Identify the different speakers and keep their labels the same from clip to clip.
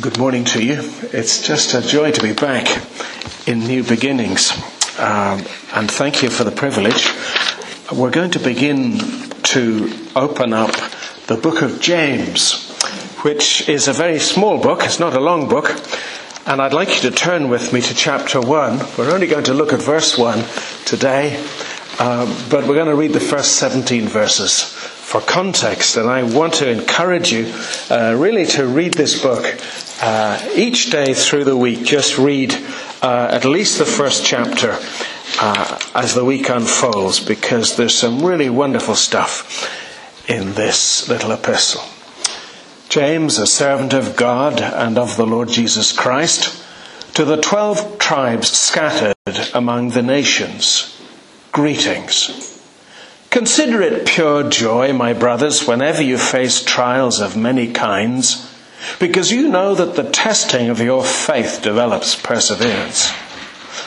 Speaker 1: Good morning to you. It's just a joy to be back in New Beginnings. Um, and thank you for the privilege. We're going to begin to open up the book of James, which is a very small book. It's not a long book. And I'd like you to turn with me to chapter 1. We're only going to look at verse 1 today, um, but we're going to read the first 17 verses for context. And I want to encourage you uh, really to read this book uh, each day through the week, just read uh, at least the first chapter uh, as the week unfolds, because there's some really wonderful stuff in this little epistle. James, a servant of God and of the Lord Jesus Christ, to the twelve tribes scattered among the nations, greetings. Consider it pure joy, my brothers, whenever you face trials of many kinds because you know that the testing of your faith develops perseverance.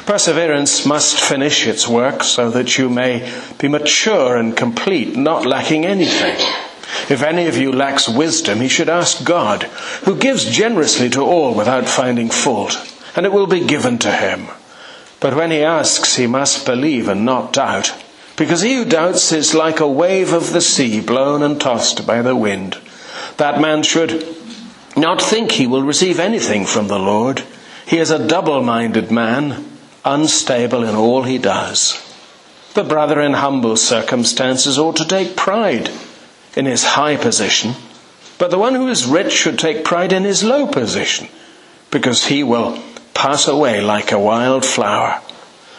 Speaker 1: Perseverance must finish its work so that you may be mature and complete, not lacking anything. If any of you lacks wisdom, he should ask God, who gives generously to all without finding fault, and it will be given to him. But when he asks, he must believe and not doubt, because he who doubts is like a wave of the sea blown and tossed by the wind. That man should not think he will receive anything from the Lord. He is a double minded man, unstable in all he does. The brother in humble circumstances ought to take pride in his high position, but the one who is rich should take pride in his low position, because he will pass away like a wild flower.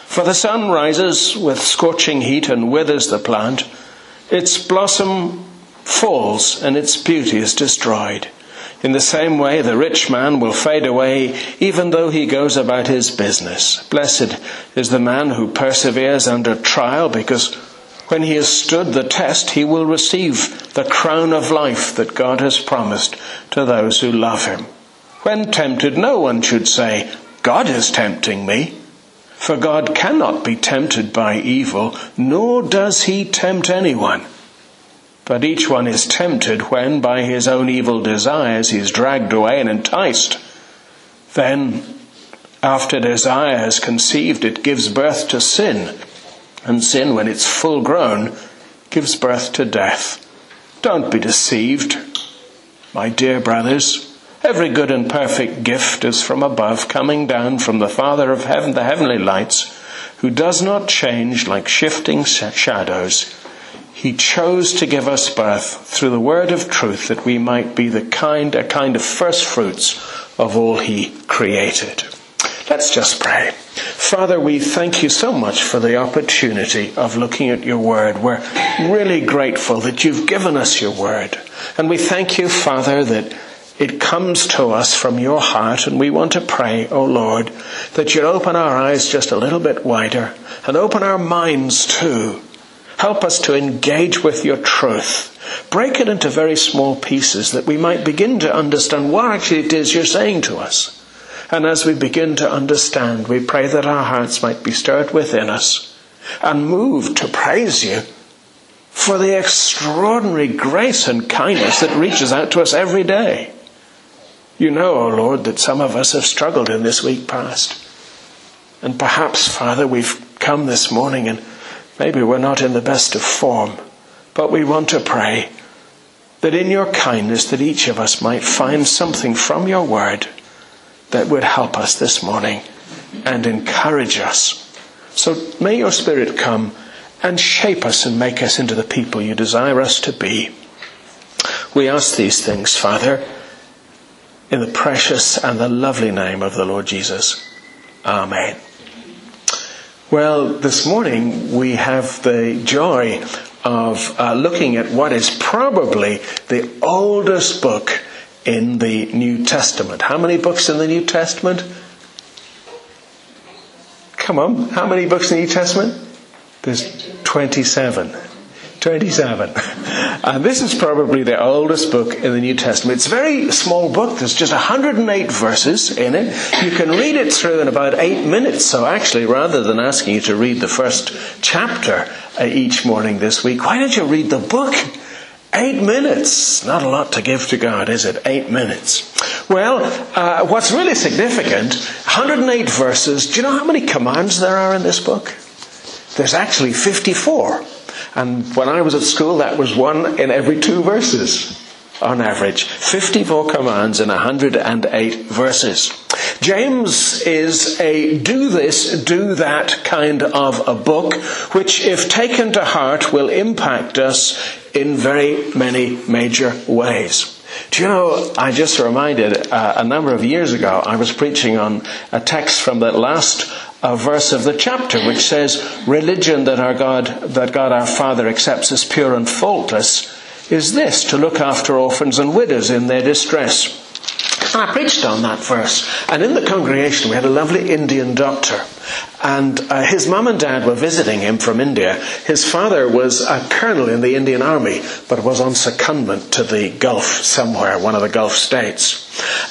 Speaker 1: For the sun rises with scorching heat and withers the plant, its blossom falls and its beauty is destroyed. In the same way, the rich man will fade away even though he goes about his business. Blessed is the man who perseveres under trial because when he has stood the test, he will receive the crown of life that God has promised to those who love him. When tempted, no one should say, God is tempting me. For God cannot be tempted by evil, nor does he tempt anyone. But each one is tempted when, by his own evil desires, he is dragged away and enticed. Then, after desire has conceived, it gives birth to sin. And sin, when it's full grown, gives birth to death. Don't be deceived, my dear brothers. Every good and perfect gift is from above, coming down from the Father of heaven, the heavenly lights, who does not change like shifting shadows. He chose to give us birth through the word of truth that we might be the kind, a kind of first fruits of all he created. Let's just pray. Father, we thank you so much for the opportunity of looking at your word. We're really grateful that you've given us your word. And we thank you, Father, that it comes to us from your heart and we want to pray, O oh Lord, that you'd open our eyes just a little bit wider and open our minds too Help us to engage with your truth. Break it into very small pieces that we might begin to understand what actually it is you're saying to us. And as we begin to understand, we pray that our hearts might be stirred within us and moved to praise you for the extraordinary grace and kindness that reaches out to us every day. You know, O oh Lord, that some of us have struggled in this week past. And perhaps, Father, we've come this morning and Maybe we're not in the best of form, but we want to pray that in your kindness that each of us might find something from your word that would help us this morning and encourage us. So may your spirit come and shape us and make us into the people you desire us to be. We ask these things, Father, in the precious and the lovely name of the Lord Jesus. Amen. Well, this morning we have the joy of uh, looking at what is probably the oldest book in the New Testament. How many books in the New Testament? Come on, how many books in the New Testament? There's 27. 27. And this is probably the oldest book in the New Testament. It's a very small book. There's just 108 verses in it. You can read it through in about eight minutes. So actually, rather than asking you to read the first chapter uh, each morning this week, why don't you read the book? Eight minutes. Not a lot to give to God, is it? Eight minutes. Well, uh, what's really significant 108 verses. Do you know how many commands there are in this book? There's actually 54. And when I was at school, that was one in every two verses on average. 54 commands in 108 verses. James is a do this, do that kind of a book, which if taken to heart will impact us in very many major ways. Do you know, I just reminded uh, a number of years ago, I was preaching on a text from the last uh, verse of the chapter, which says, religion that our God, that God our Father accepts as pure and faultless is this, to look after orphans and widows in their distress. And I preached on that verse. And in the congregation, we had a lovely Indian doctor. And uh, his mum and dad were visiting him from India. His father was a colonel in the Indian army, but was on secondment to the Gulf somewhere, one of the Gulf states.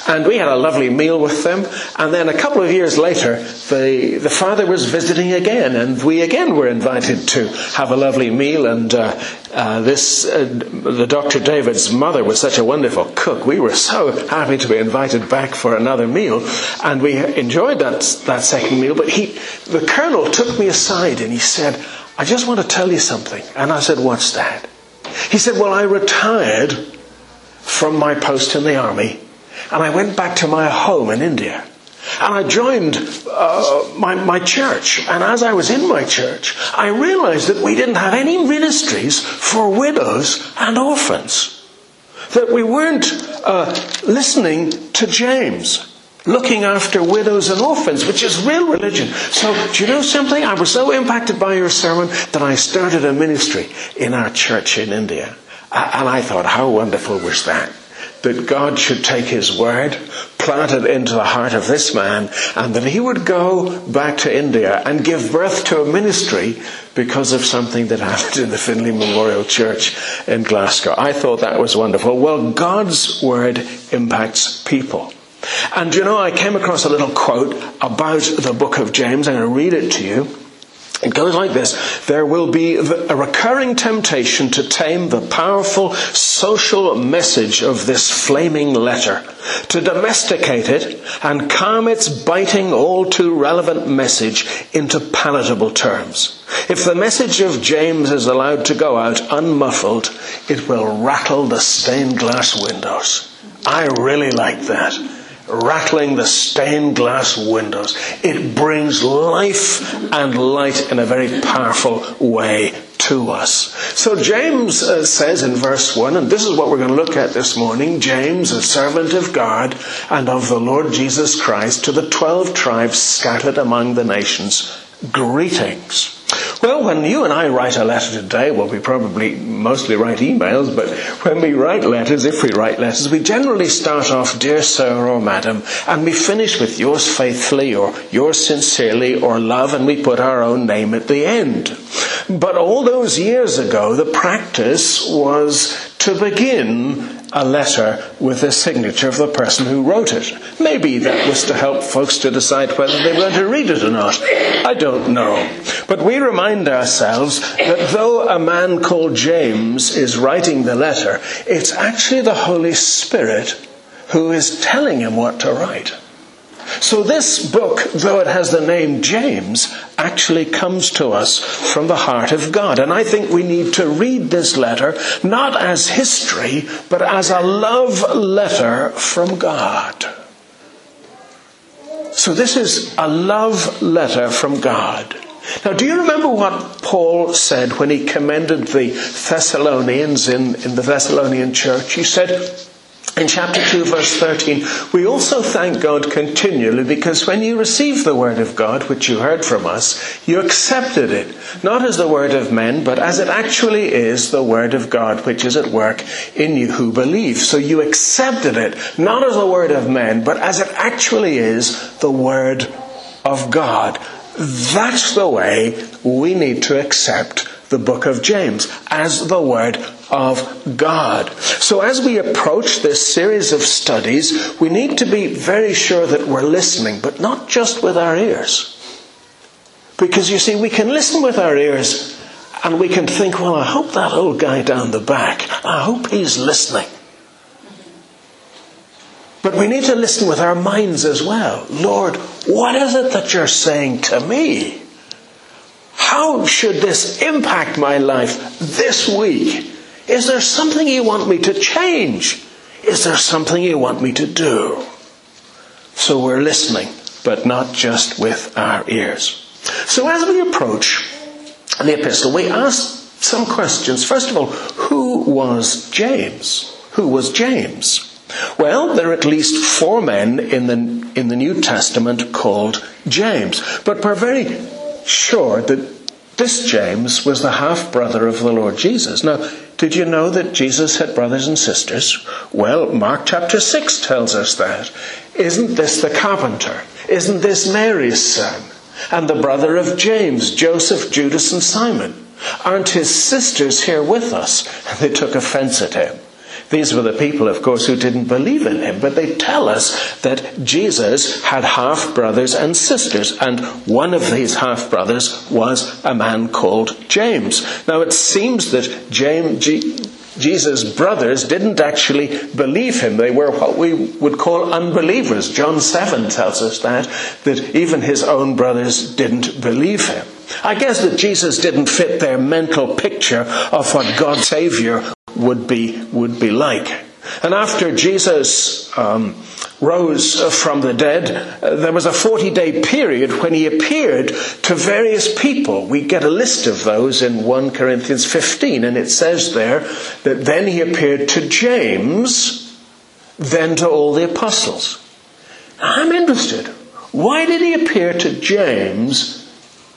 Speaker 1: And we had a lovely meal with them. And then a couple of years later, the, the father was visiting again, and we again were invited to have a lovely meal. And uh, uh, this, uh, the Dr. David's mother was such a wonderful cook. We were so happy to be invited back for another meal, and we enjoyed that that second meal. But he, the colonel, took me aside and he said, "I just want to tell you something." And I said, "What's that?" He said, "Well, I retired from my post in the army." And I went back to my home in India. And I joined uh, my, my church. And as I was in my church, I realized that we didn't have any ministries for widows and orphans. That we weren't uh, listening to James, looking after widows and orphans, which is real religion. So, do you know something? I was so impacted by your sermon that I started a ministry in our church in India. And I thought, how wonderful was that? That God should take his word, plant it into the heart of this man, and that he would go back to India and give birth to a ministry because of something that happened in the Finley Memorial Church in Glasgow. I thought that was wonderful. Well, God's word impacts people. And you know, I came across a little quote about the book of James. I'm going to read it to you. It goes like this. There will be a recurring temptation to tame the powerful social message of this flaming letter, to domesticate it and calm its biting, all too relevant message into palatable terms. If the message of James is allowed to go out unmuffled, it will rattle the stained glass windows. I really like that rattling the stained glass windows. It brings life and light in a very powerful way to us. So James uh, says in verse 1, and this is what we're going to look at this morning James, a servant of God and of the Lord Jesus Christ, to the twelve tribes scattered among the nations, greetings. Well, when you and I write a letter today, well, we probably mostly write emails, but when we write letters, if we write letters, we generally start off, dear sir or madam, and we finish with yours faithfully or yours sincerely or love, and we put our own name at the end. But all those years ago, the practice was to begin a letter with the signature of the person who wrote it. Maybe that was to help folks to decide whether they were going to read it or not. I don't know. But we remind ourselves that though a man called James is writing the letter, it's actually the Holy Spirit who is telling him what to write. So this book, though it has the name James, actually comes to us from the heart of God. And I think we need to read this letter not as history, but as a love letter from God. So this is a love letter from God. Now, do you remember what Paul said when he commended the Thessalonians in, in the Thessalonian church? He said, in chapter 2 verse 13, we also thank God continually because when you received the word of God, which you heard from us, you accepted it, not as the word of men, but as it actually is the word of God, which is at work in you who believe. So you accepted it, not as the word of men, but as it actually is the word of God. That's the way we need to accept the book of James as the Word of God. So as we approach this series of studies, we need to be very sure that we're listening, but not just with our ears. Because you see, we can listen with our ears and we can think, well, I hope that old guy down the back, I hope he's listening. But we need to listen with our minds as well. Lord, what is it that you're saying to me? How should this impact my life this week? Is there something you want me to change? Is there something you want me to do? So we're listening, but not just with our ears. So as we approach the epistle, we ask some questions. First of all, who was James? Who was James? Well, there are at least four men in the, in the New Testament called James, but we're very sure that this James was the half brother of the Lord Jesus. Now, did you know that Jesus had brothers and sisters? Well, Mark chapter 6 tells us that. Isn't this the carpenter? Isn't this Mary's son? And the brother of James, Joseph, Judas, and Simon? Aren't his sisters here with us? And they took offense at him. These were the people, of course, who didn't believe in him, but they tell us that Jesus had half brothers and sisters, and one of these half brothers was a man called James. Now it seems that James, Jesus' brothers didn't actually believe him. They were what we would call unbelievers. John 7 tells us that, that even his own brothers didn't believe him. I guess that Jesus didn't fit their mental picture of what God's Savior would be, would be like. And after Jesus um, rose from the dead, there was a 40 day period when he appeared to various people. We get a list of those in 1 Corinthians 15, and it says there that then he appeared to James, then to all the apostles. I'm interested. Why did he appear to James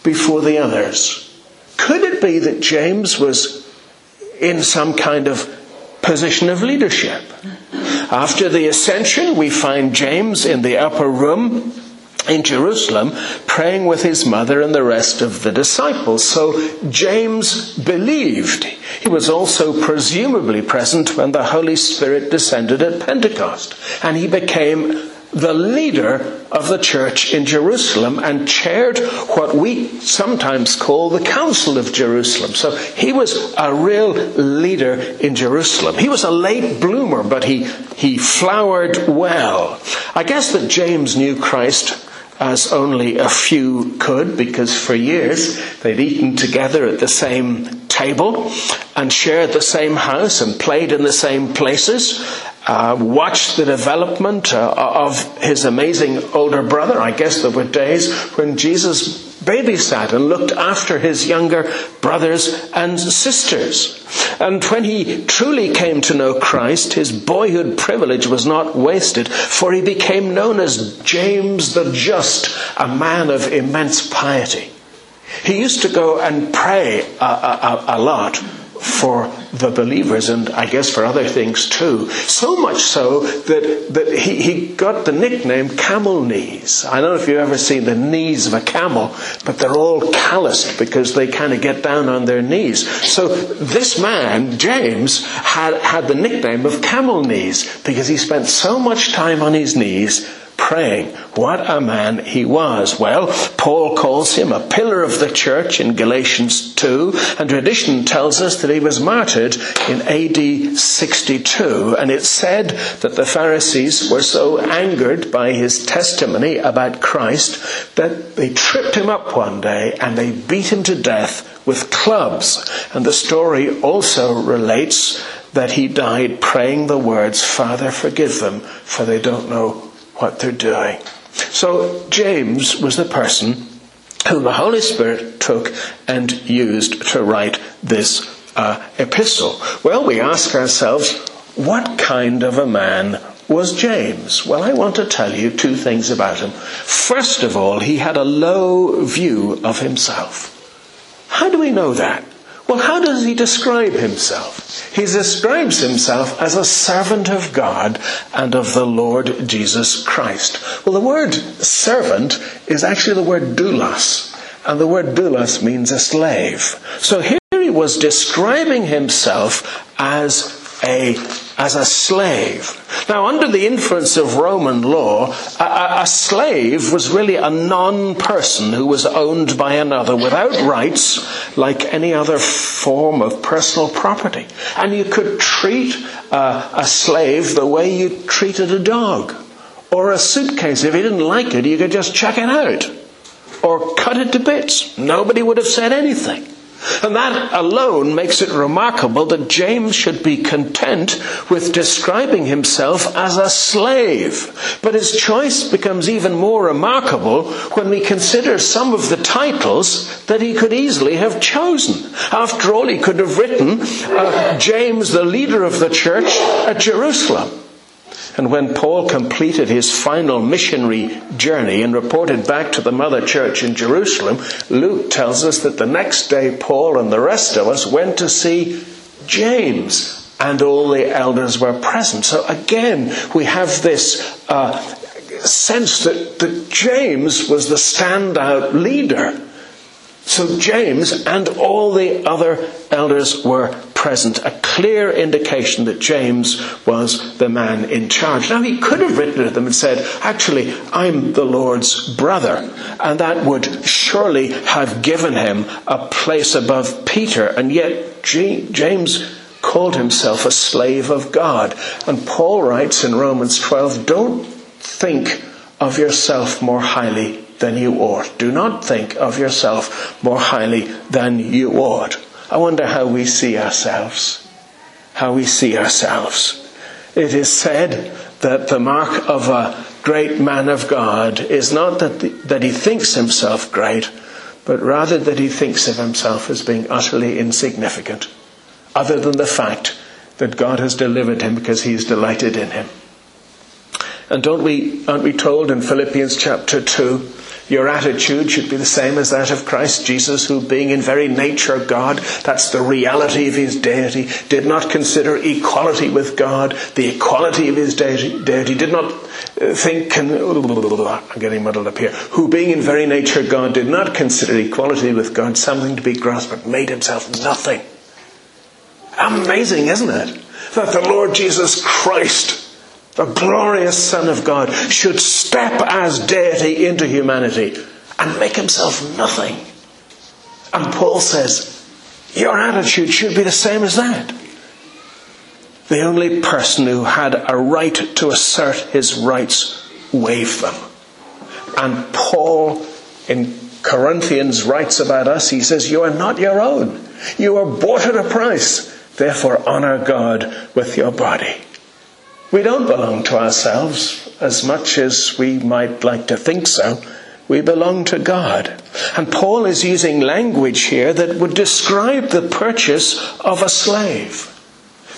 Speaker 1: before the others? Could it be that James was in some kind of position of leadership. After the ascension, we find James in the upper room in Jerusalem praying with his mother and the rest of the disciples. So James believed. He was also presumably present when the Holy Spirit descended at Pentecost. And he became the leader of the church in Jerusalem and chaired what we sometimes call the Council of Jerusalem. So he was a real leader in Jerusalem. He was a late bloomer, but he, he flowered well. I guess that James knew Christ as only a few could because for years they'd eaten together at the same table and shared the same house and played in the same places uh, watched the development uh, of his amazing older brother. I guess there were days when Jesus babysat and looked after his younger brothers and sisters. And when he truly came to know Christ, his boyhood privilege was not wasted, for he became known as James the Just, a man of immense piety. He used to go and pray a, a, a lot for the believers and I guess for other things too. So much so that, that he, he got the nickname camel knees. I don't know if you've ever seen the knees of a camel, but they're all calloused because they kind of get down on their knees. So this man, James, had, had the nickname of camel knees because he spent so much time on his knees praying. What a man he was. Well, Paul calls him a pillar of the church in Galatians 2, and tradition tells us that he was martyred in AD 62, and it said that the Pharisees were so angered by his testimony about Christ that they tripped him up one day and they beat him to death with clubs. And the story also relates that he died praying the words, Father, forgive them, for they don't know what they're doing. So James was the person whom the Holy Spirit took and used to write this uh, epistle. Well, we ask ourselves, what kind of a man was James? Well, I want to tell you two things about him. First of all, he had a low view of himself. How do we know that? Well, how does he describe himself? He describes himself as a servant of God and of the Lord Jesus Christ. Well, the word servant is actually the word doulos. And the word doulos means a slave. So here he was describing himself as a, as a slave. Now, under the influence of Roman law, a, a slave was really a non person who was owned by another without rights like any other form of personal property. And you could treat uh, a slave the way you treated a dog or a suitcase. If you didn't like it, you could just chuck it out or cut it to bits. Nobody would have said anything. And that alone makes it remarkable that James should be content with describing himself as a slave. But his choice becomes even more remarkable when we consider some of the titles that he could easily have chosen. After all, he could have written uh, James, the leader of the church at Jerusalem. And when Paul completed his final missionary journey and reported back to the mother church in Jerusalem, Luke tells us that the next day Paul and the rest of us went to see James and all the elders were present. So again, we have this uh, sense that, that James was the standout leader. So James and all the other elders were present, a clear indication that James was the man in charge. Now, he could have written to them and said, Actually, I'm the Lord's brother. And that would surely have given him a place above Peter. And yet, James called himself a slave of God. And Paul writes in Romans 12, Don't think of yourself more highly than you ought. Do not think of yourself more highly than you ought. I wonder how we see ourselves. How we see ourselves. It is said that the mark of a great man of God is not that, the, that he thinks himself great, but rather that he thinks of himself as being utterly insignificant, other than the fact that God has delivered him because he is delighted in him. And don't we, aren't we told in Philippians chapter 2 your attitude should be the same as that of Christ Jesus, who, being in very nature God, that's the reality of his deity, did not consider equality with God, the equality of his deity, deity did not uh, think, I'm getting muddled up here, who, being in very nature God, did not consider equality with God something to be grasped, but made himself nothing. Amazing, isn't it? That the Lord Jesus Christ the glorious Son of God, should step as deity into humanity and make himself nothing. And Paul says, your attitude should be the same as that. The only person who had a right to assert his rights waived them. And Paul in Corinthians writes about us, he says, You are not your own. You are bought at a price. Therefore, honor God with your body. We don't belong to ourselves as much as we might like to think so. We belong to God. And Paul is using language here that would describe the purchase of a slave.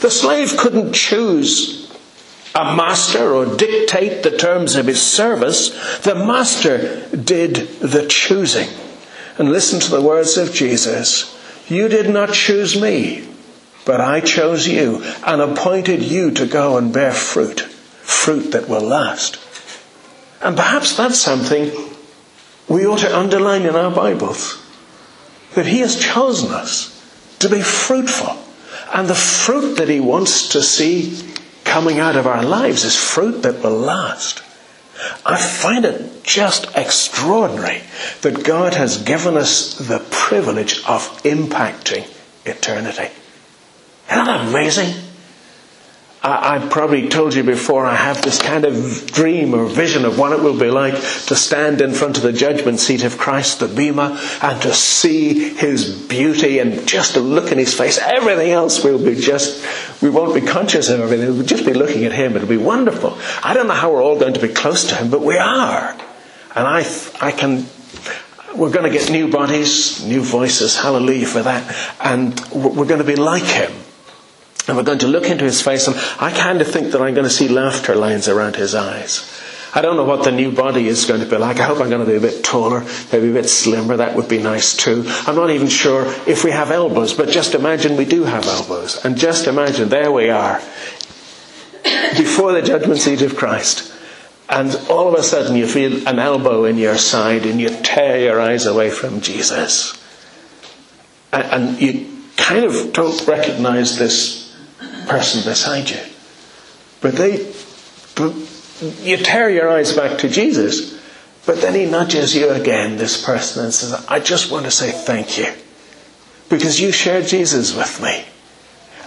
Speaker 1: The slave couldn't choose a master or dictate the terms of his service. The master did the choosing. And listen to the words of Jesus. You did not choose me, but I chose you and appointed you to go and bear fruit, fruit that will last. And perhaps that's something we ought to underline in our Bibles. That He has chosen us to be fruitful. And the fruit that He wants to see coming out of our lives is fruit that will last. I find it just extraordinary that God has given us the privilege of impacting eternity. Isn't that amazing? I, I probably told you before I have this kind of dream or vision of what it will be like to stand in front of the judgment seat of Christ, the Bema, and to see His beauty and just to look in His face. Everything else will be just, we won't be conscious of everything. We'll just be looking at Him. It'll be wonderful. I don't know how we're all going to be close to Him, but we are. And I, I can we're going to get new bodies, new voices, hallelujah for that, and we're going to be like him. And we're going to look into his face, and I kind of think that I'm going to see laughter lines around his eyes. I don't know what the new body is going to be like. I hope I'm going to be a bit taller, maybe a bit slimmer. That would be nice too. I'm not even sure if we have elbows, but just imagine we do have elbows. And just imagine, there we are, before the judgment seat of Christ. And all of a sudden you feel an elbow in your side and you tear your eyes away from Jesus. And you kind of don't recognize this person beside you. But they you tear your eyes back to Jesus, but then he nudges you again, this person, and says, I just want to say thank you because you shared Jesus with me.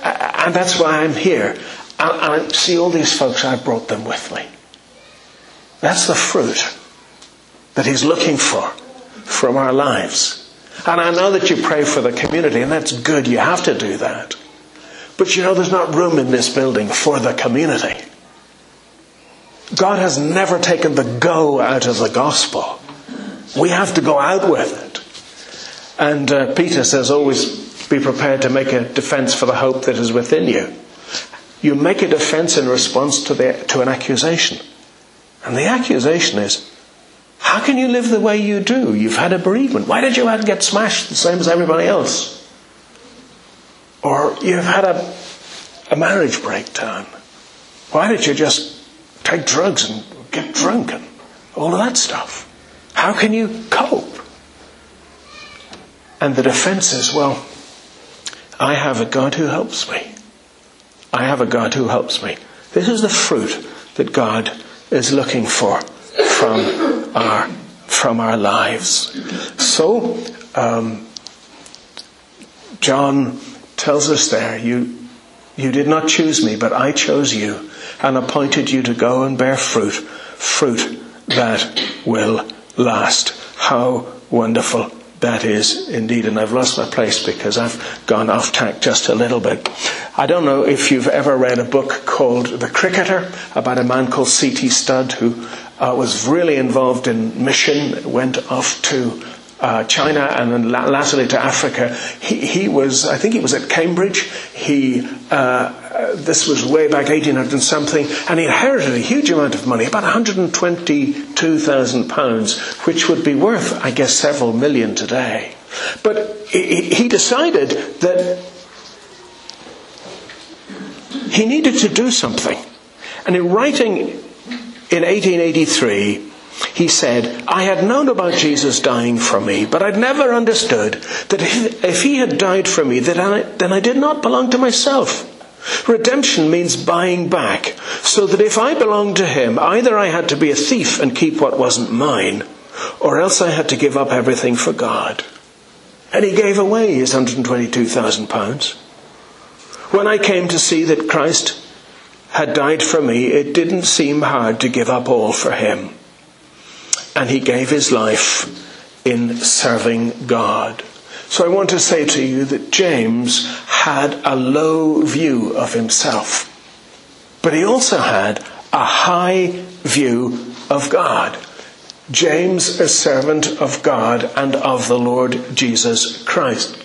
Speaker 1: And that's why I'm here. And I see all these folks, I brought them with me. That's the fruit that he's looking for from our lives. And I know that you pray for the community, and that's good. You have to do that. But you know, there's not room in this building for the community. God has never taken the go out of the gospel. We have to go out with it. And uh, Peter says, always be prepared to make a defense for the hope that is within you. You make a defense in response to, the, to an accusation. And the accusation is, how can you live the way you do? You've had a bereavement. Why did you get smashed the same as everybody else? Or you've had a, a marriage breakdown. Why did you just take drugs and get drunk and all of that stuff. How can you cope? And the defense is, well, I have a God who helps me. I have a God who helps me. This is the fruit that God is looking for from our from our lives. So um, John tells us there, you you did not choose me, but I chose you and appointed you to go and bear fruit, fruit that will last. How wonderful that is indeed. And I've lost my place because I've gone off tack just a little bit. I don't know if you've ever read a book called The Cricketer about a man called C.T. Studd who uh, was really involved in mission, went off to uh, China and then latterly to Africa. He, he, was, I think he was at Cambridge. He, uh, this was way back 1800 and something, and he inherited a huge amount of money, about 122,000 pounds, which would be worth, I guess, several million today. But he decided that he needed to do something. And in writing in 1883, he said, I had known about Jesus dying for me, but I'd never understood that if he had died for me, then I, then I did not belong to myself. Redemption means buying back, so that if I belonged to him, either I had to be a thief and keep what wasn't mine, or else I had to give up everything for God. And he gave away his £122,000. When I came to see that Christ had died for me, it didn't seem hard to give up all for him and he gave his life in serving God. So I want to say to you that James had a low view of himself, but he also had a high view of God. James, a servant of God and of the Lord Jesus Christ.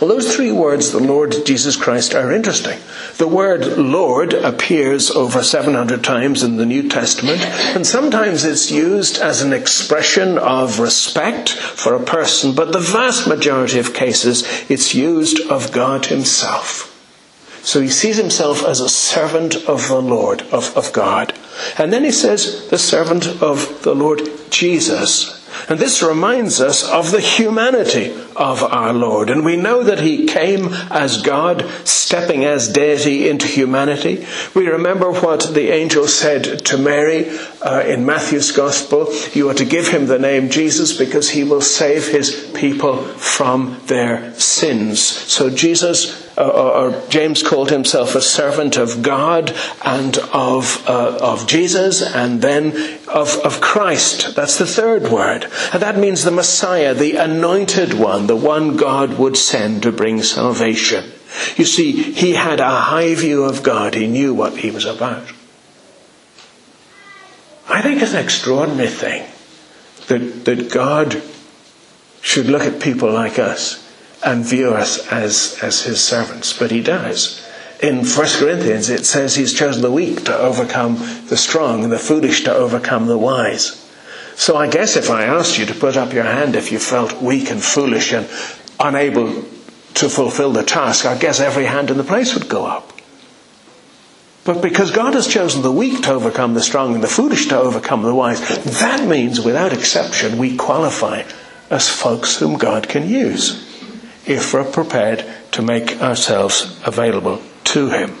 Speaker 1: Well, those three words, the Lord Jesus Christ, are interesting. The word Lord appears over 700 times in the New Testament, and sometimes it's used as an expression of respect for a person, but the vast majority of cases it's used of God Himself. So he sees himself as a servant of the Lord, of, of God. And then he says, the servant of the Lord Jesus. And this reminds us of the humanity of our Lord. And we know that He came as God, stepping as deity into humanity. We remember what the angel said to Mary uh, in Matthew's Gospel. You are to give Him the name Jesus because He will save His people from their sins. So Jesus uh, or James called himself a servant of God and of, uh, of Jesus and then of, of Christ. That's the third word. And that means the Messiah, the anointed one, the one God would send to bring salvation. You see, he had a high view of God. He knew what he was about. I think it's an extraordinary thing that, that God should look at people like us and view us as, as his servants, but he does. In 1 Corinthians, it says he's chosen the weak to overcome the strong and the foolish to overcome the wise. So I guess if I asked you to put up your hand if you felt weak and foolish and unable to fulfill the task, I guess every hand in the place would go up. But because God has chosen the weak to overcome the strong and the foolish to overcome the wise, that means without exception we qualify as folks whom God can use if we're prepared to make ourselves available to Him.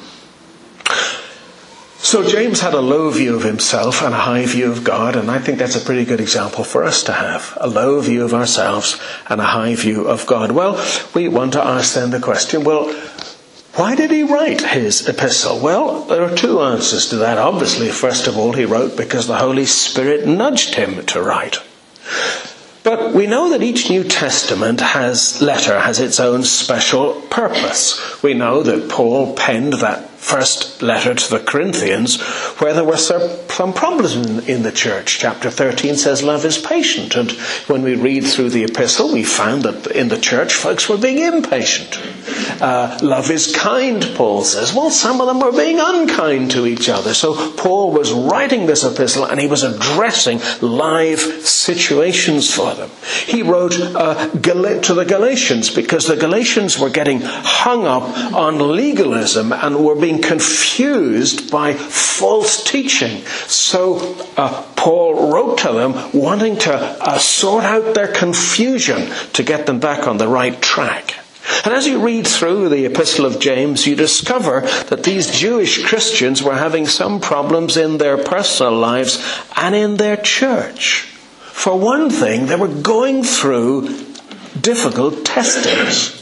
Speaker 1: So James had a low view of himself and a high view of God, and I think that's a pretty good example for us to have. A low view of ourselves and a high view of God. Well, we want to ask then the question, well, why did he write his epistle? Well, there are two answers to that. Obviously, first of all, he wrote because the Holy Spirit nudged him to write. But we know that each New Testament has letter has its own special purpose. We know that Paul penned that first letter to the Corinthians where there were some problems in, the church. Chapter 13 says love is patient. And when we read through the epistle, we found that in the church folks were being impatient. Uh, love is kind, Paul says. Well, some of them were being unkind to each other. So Paul was writing this epistle and he was addressing live situations for them. He wrote uh, to the Galatians because the Galatians were getting hung up on legalism and were being being confused by false teaching. So uh, Paul wrote to them wanting to uh, sort out their confusion to get them back on the right track. And as you read through the Epistle of James, you discover that these Jewish Christians were having some problems in their personal lives and in their church. For one thing, they were going through difficult testings.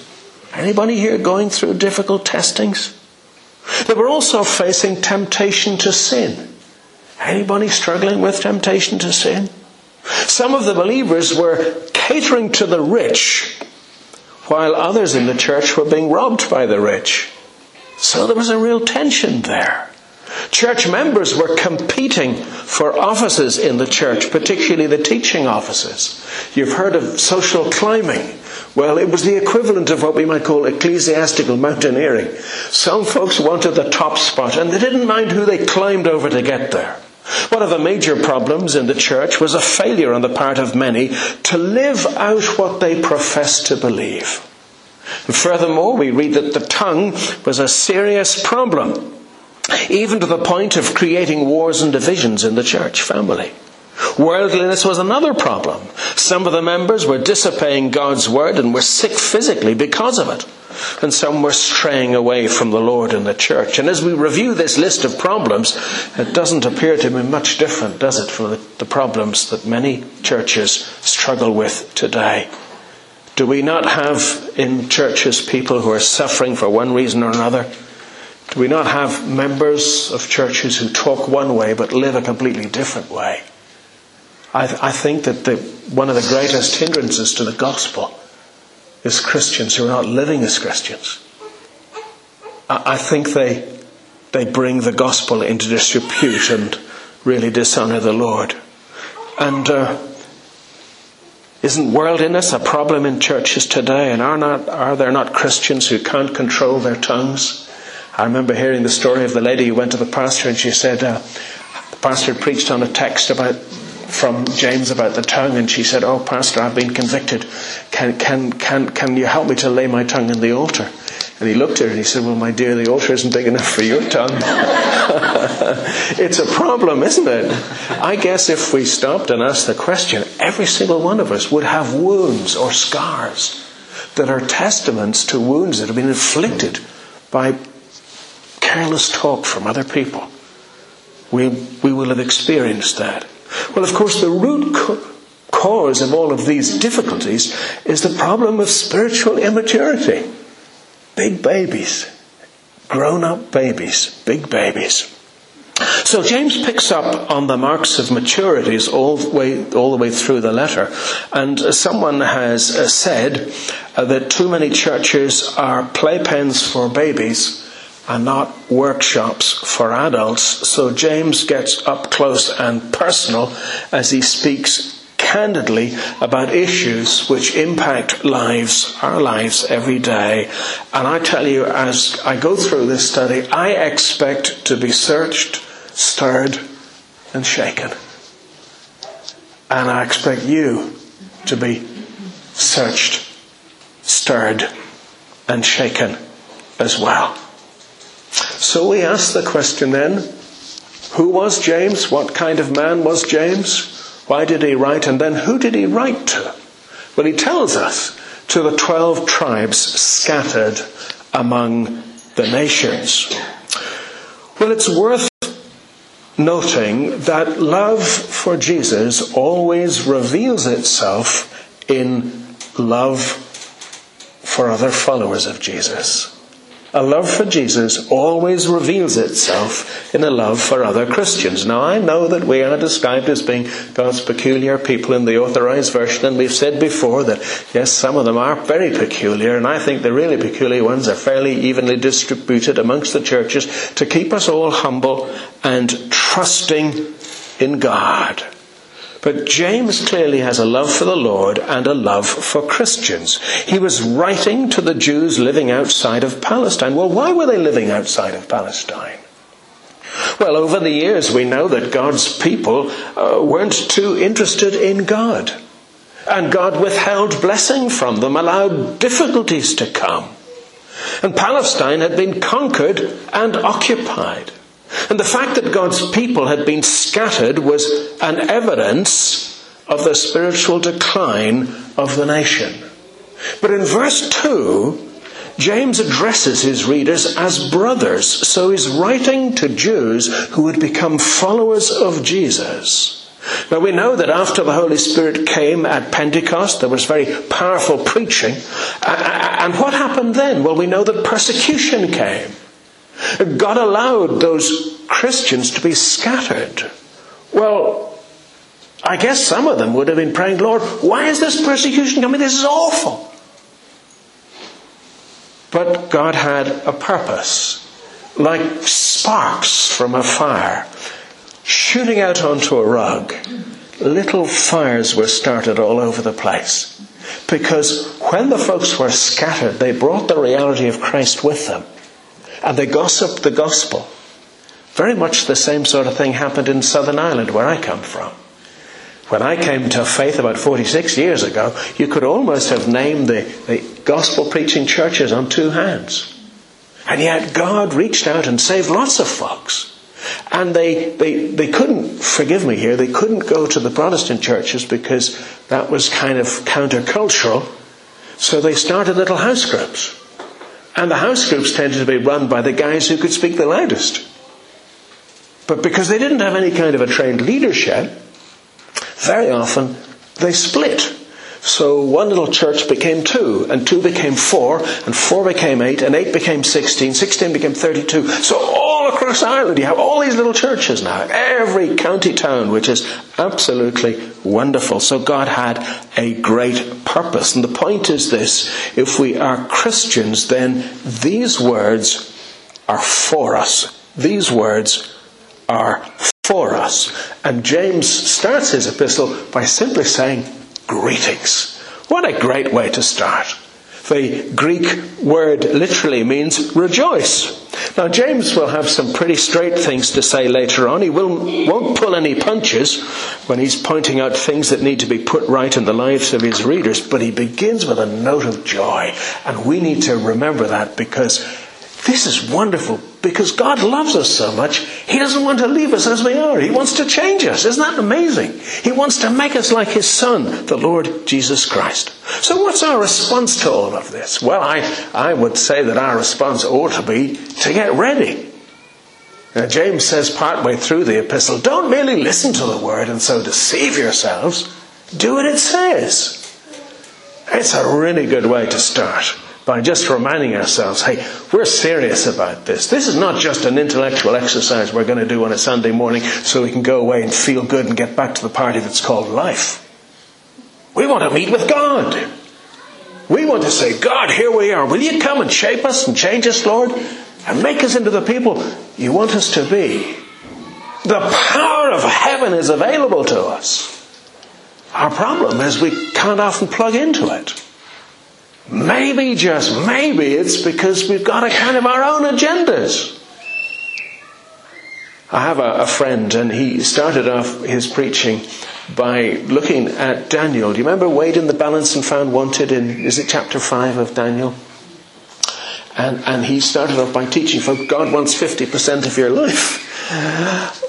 Speaker 1: Anybody here going through difficult testings? They were also facing temptation to sin. Anybody struggling with temptation to sin? Some of the believers were catering to the rich, while others in the church were being robbed by the rich. So there was a real tension there. Church members were competing for offices in the church, particularly the teaching offices. You've heard of social climbing. Well, it was the equivalent of what we might call ecclesiastical mountaineering. Some folks wanted the top spot and they didn't mind who they climbed over to get there. One of the major problems in the church was a failure on the part of many to live out what they professed to believe. And furthermore, we read that the tongue was a serious problem, even to the point of creating wars and divisions in the church family. Worldliness was another problem. Some of the members were disobeying God's word and were sick physically because of it. And some were straying away from the Lord and the church. And as we review this list of problems, it doesn't appear to be much different, does it, from the, problems that many churches struggle with today. Do we not have in churches people who are suffering for one reason or another? Do we not have members of churches who talk one way but live a completely different way? I, th- I think that the, one of the greatest hindrances to the gospel is Christians who are not living as Christians. I, I think they, they bring the gospel into disrepute and really dishonor the Lord. And uh, isn't worldliness a problem in churches today? And are, not, are there not Christians who can't control their tongues? I remember hearing the story of the lady who went to the pastor and she said, uh, the pastor preached on a text about from James about the tongue, and she said, "Oh, Pastor, I've been convicted. Can can can can you help me to lay my tongue in the altar?" And he looked at her and he said, Well, my dear, the altar isn't big enough for your tongue. it's a problem, isn't it? I guess if we stopped and asked the question, every single one of us would have wounds or scars that are testaments to wounds that have been inflicted by careless talk from other people. We, we will have experienced that. Well, of course, the root cause of all of these difficulties is the problem of spiritual immaturity. Big babies, grown up babies, big babies. So James picks up on the marks of maturities all the way, all the way through the letter. And someone has uh, said uh, that too many churches are playpens for babies and not workshops for adults. So James gets up close and personal as he speaks candidly about issues which impact lives, our lives every day. And I tell you, as I go through this study, I expect to be searched, stirred, and shaken. And I expect you to be searched, stirred, and shaken as well. So we ask the question then who was James? What kind of man was James? Why did he write? And then who did he write to? Well, he tells us to the 12 tribes scattered among the nations. Well, it's worth noting that love for Jesus always reveals itself in love for other followers of Jesus. A love for Jesus always reveals itself in a love for other Christians. Now, I know that we are described as being God's peculiar people in the authorized version, and we've said before that, yes, some of them are very peculiar, and I think the really peculiar ones are fairly evenly distributed amongst the churches to keep us all humble and trusting in God. But James clearly has a love for the Lord and a love for Christians. He was writing to the Jews living outside of Palestine. Well, why were they living outside of Palestine? Well, over the years, we know that God's people uh, weren't too interested in God. And God withheld blessing from them, allowed difficulties to come. And Palestine had been conquered and occupied. And the fact that God's people had been scattered was an evidence of the spiritual decline of the nation. But in verse 2, James addresses his readers as brothers, so he's writing to Jews who had become followers of Jesus. Now we know that after the Holy Spirit came at Pentecost, there was very powerful preaching. And what happened then? Well, we know that persecution came. God allowed those Christians to be scattered. Well, I guess some of them would have been praying, Lord, why is this persecution coming? This is awful. But God had a purpose, like sparks from a fire shooting out onto a rug. Little fires were started all over the place. Because when the folks were scattered, they brought the reality of Christ with them and they gossiped the gospel. Very much the same sort of thing happened in Southern Ireland, where I come from. When I came to faith about 46 years ago, you could almost have named the, the gospel preaching churches on two hands. And yet God reached out and saved lots of folks. And they, they, they couldn't, forgive me here, they couldn't go to the Protestant churches because that was kind of countercultural. So they started little house groups. And the house groups tended to be run by the guys who could speak the loudest. But because they didn't have any kind of a trained leadership, very often they split. So one little church became two, and two became four, and four became eight, and eight became sixteen, sixteen became thirty-two. So all across Ireland you have all these little churches now, every county town, which is absolutely wonderful. So God had a great purpose. And the point is this, if we are Christians, then these words are for us. These words are for us. And James starts his epistle by simply saying, Greetings. What a great way to start. The Greek word literally means rejoice. Now, James will have some pretty straight things to say later on. He will, won't pull any punches when he's pointing out things that need to be put right in the lives of his readers, but he begins with a note of joy. And we need to remember that because this is wonderful because God loves us so much, He doesn't want to leave us as we are. He wants to change us. Isn't that amazing? He wants to make us like His Son, the Lord Jesus Christ. So what's our response to all of this? Well, I, I would say that our response ought to be to get ready. Now, James says partway through the epistle, don't merely listen to the word and so deceive yourselves. Do what it says. It's a really good way to start by just reminding ourselves, hey, we're serious about this. This is not just an intellectual exercise we're going to do on a Sunday morning so we can go away and feel good and get back to the party that's called life. We want to meet with God. We want to say, God, here we are. Will you come and shape us and change us, Lord? And make us into the people you want us to be. The power of heaven is available to us. Our problem is we can't often plug into it. Maybe, just maybe, it's because we've got a kind of our own agendas. I have a, a, friend, and he started off his preaching by looking at Daniel. Do you remember weighed in the balance and found wanted in, is it chapter 5 of Daniel? And, and he started off by teaching folks God wants 50% of your life.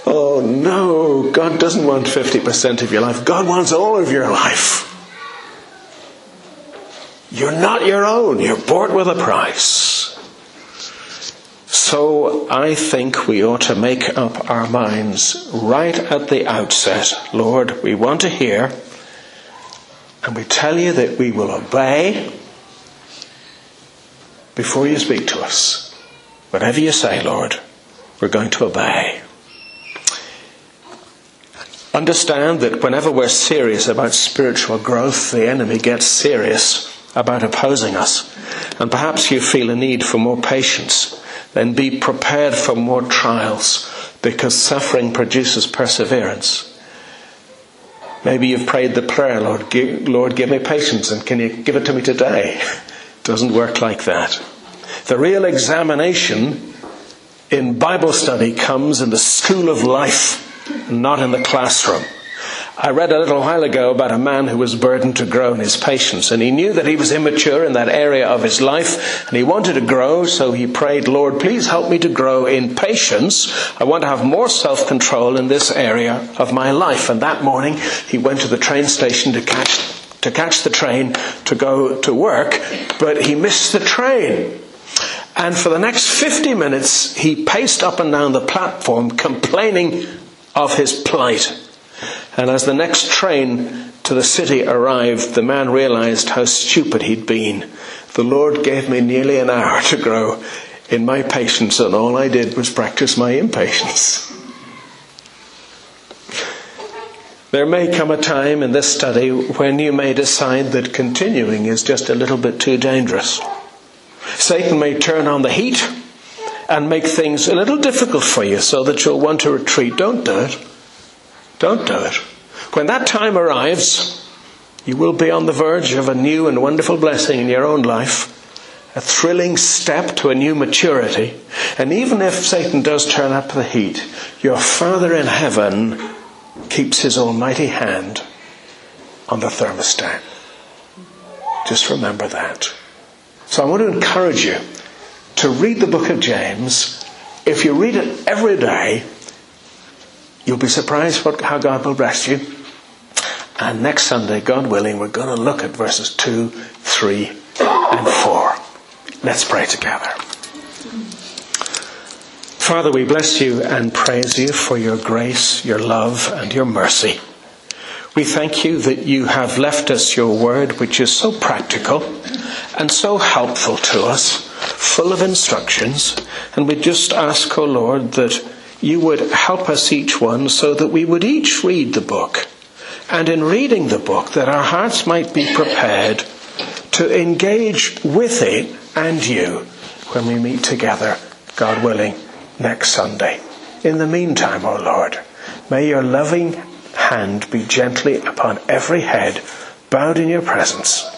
Speaker 1: Oh no, God doesn't want 50% of your life. God wants all of your life. You're not your own. You're bought with a price. so I think we ought to make up our minds right at the outset. Lord, we want to hear, and we tell you that we will obey before you speak to us. Whatever you say, Lord, we're going to obey. Understand that whenever we're serious about spiritual growth, the enemy gets serious about opposing us. And perhaps you feel a need for more patience. Then be prepared for more trials because suffering produces perseverance. Maybe you've prayed the prayer, Lord, give, Lord, give me patience and can you give it to me today? Doesn't work like that. The real examination in Bible study comes in the school of life, not in the classroom. I read a little while ago about a man who was burdened to grow in his patience, and he knew that he was immature in that area of his life, and he wanted to grow, so he prayed, Lord, please help me to grow in patience. I want to have more self-control in this area of my life. And that morning, he went to the train station to catch to catch the train to go to work, but he missed the train. And for the next 50 minutes, he paced up and down the platform complaining of his plight. And as the next train to the city arrived, the man realized how stupid he'd been. The Lord gave me nearly an hour to grow in my patience, and all I did was practice my impatience. There may come a time in this study when you may decide that continuing is just a little bit too dangerous. Satan may turn on the heat and make things a little difficult for you so that you'll want to retreat. Don't do it. Don't do it. When that time arrives, you will be on the verge of a new and wonderful blessing in your own life, a thrilling step to a new maturity. And even if Satan does turn up the heat, your Father in heaven keeps his almighty hand on the thermostat. Just remember that. So I want to encourage you to read the book of James. If you read it every day, you'll be surprised what, how God will bless you. And next Sunday, God willing, we're going to look at verses 2, 3, and 4. Let's pray together. Father, we bless you and praise you for your grace, your love, and your mercy. We thank you that you have left us your word, which is so practical and so helpful to us, full of instructions. And we just ask, O oh Lord, that you would help us each one so that we would each read the book. And in reading the book, that our hearts might be prepared to engage with it and you when we meet together, God willing, next Sunday. In the meantime, O oh Lord, may your loving hand be gently upon every head bowed in your presence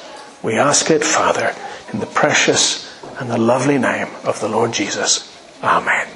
Speaker 1: we ask it, Father, in the precious and the lovely name of the Lord Jesus. Amen.